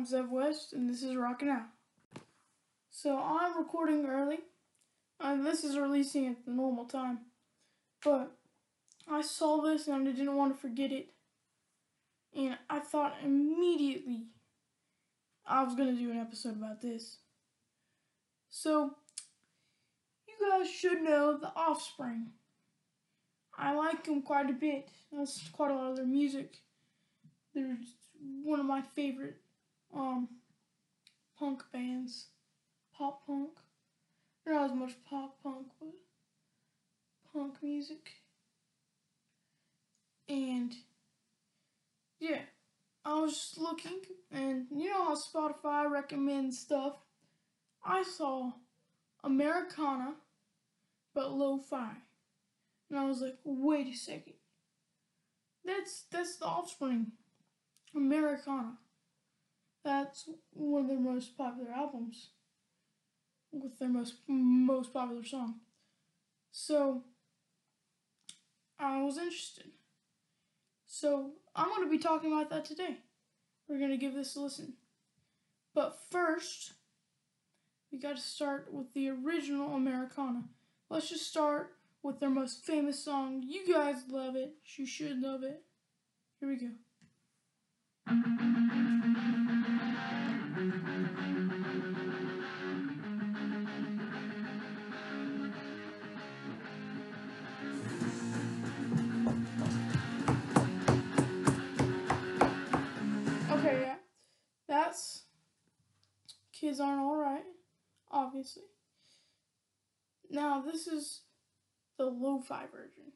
I'm Zeb West, and this is Rockin' Out. So I'm recording early, and this is releasing at the normal time. But I saw this and I didn't want to forget it, and I thought immediately I was gonna do an episode about this. So you guys should know the Offspring. I like them quite a bit. That's quite a lot of their music. They're one of my favorite um, punk bands. Pop punk. Not as much pop punk, but punk music. And yeah, I was just looking, and you know how Spotify recommends stuff. I saw Americana, but lo-fi, and I was like, wait a second. That's that's the Offspring. Americana. That's one of their most popular albums with their most most popular song. So I was interested. So I'm going to be talking about that today. We're going to give this a listen. But first, we got to start with the original Americana. Let's just start with their most famous song. You guys love it. You should love it. Here we go. Okay. That's Kids Aren't Alright, obviously. Now, this is the lo-fi version.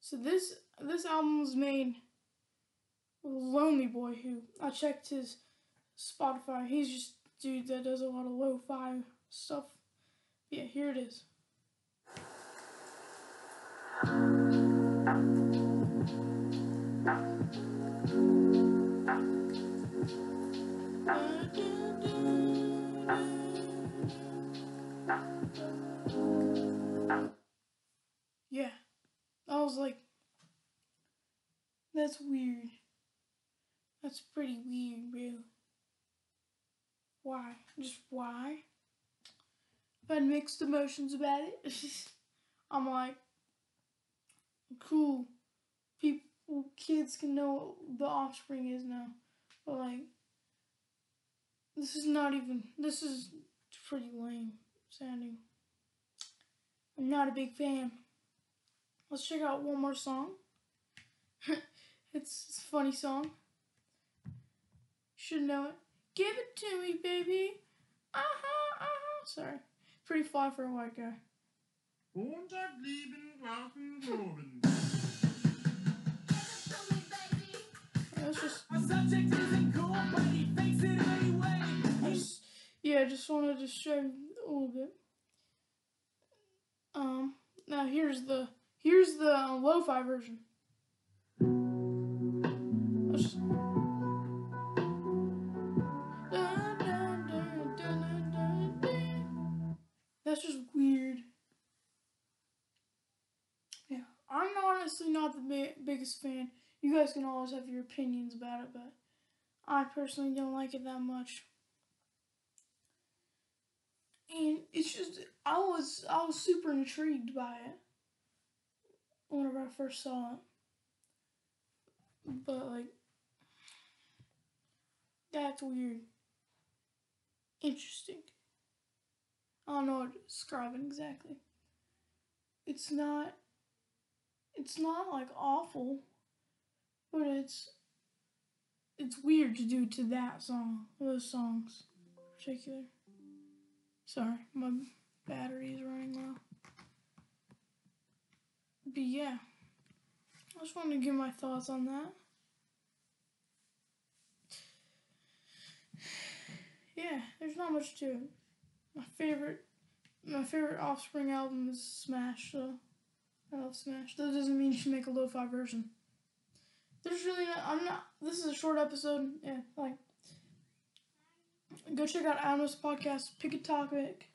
So this this album was made Lonely Boy, who I checked his Spotify. He's just dude that does a lot of lo-fi stuff. Yeah, here it is. Yeah, I was like, that's weird. That's pretty weird, bro. Why? Just why? I had mixed emotions about it. I'm like, cool. People, kids can know what the offspring is now. But like, this is not even, this is pretty lame sounding. I'm not a big fan. Let's check out one more song. it's a funny song. Should know it. Give it to me, baby. Uh huh, uh huh. Sorry. Pretty fly for a white guy. Montag, lieben, brauchen, groben. That's just, Our subject isn't cool, but he fakes it anyway. I just, yeah, I just wanted to show you a little bit. Um, now here's the, here's the uh, lo-fi version. Let's That's just weird. Yeah, I'm honestly not the bi- biggest fan. You guys can always have your opinions about it, but I personally don't like it that much. And it's just I was I was super intrigued by it whenever I first saw it. But like that's weird. Interesting. I don't know what to describe it exactly. It's not it's not like awful, but it's it's weird to do to that song, those songs particular. Sorry, my battery is running low. But yeah, I just wanted to give my thoughts on that. Yeah, there's not much to it. My favorite, my favorite Offspring album is Smash. So I love Smash. That doesn't mean you should make a lo-fi version. There's really not. I'm not. This is a short episode. Yeah, like go check out Adam's podcast. Pick a topic,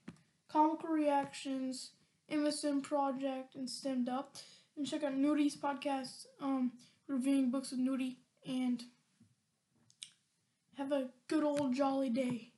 comical reactions, MSN project, and stemmed up. And check out Nudi's podcast. Um, reviewing books with Nudie and have a good old jolly day.